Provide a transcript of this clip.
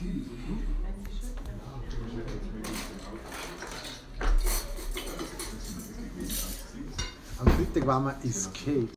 Am Freitag waren wir Escape.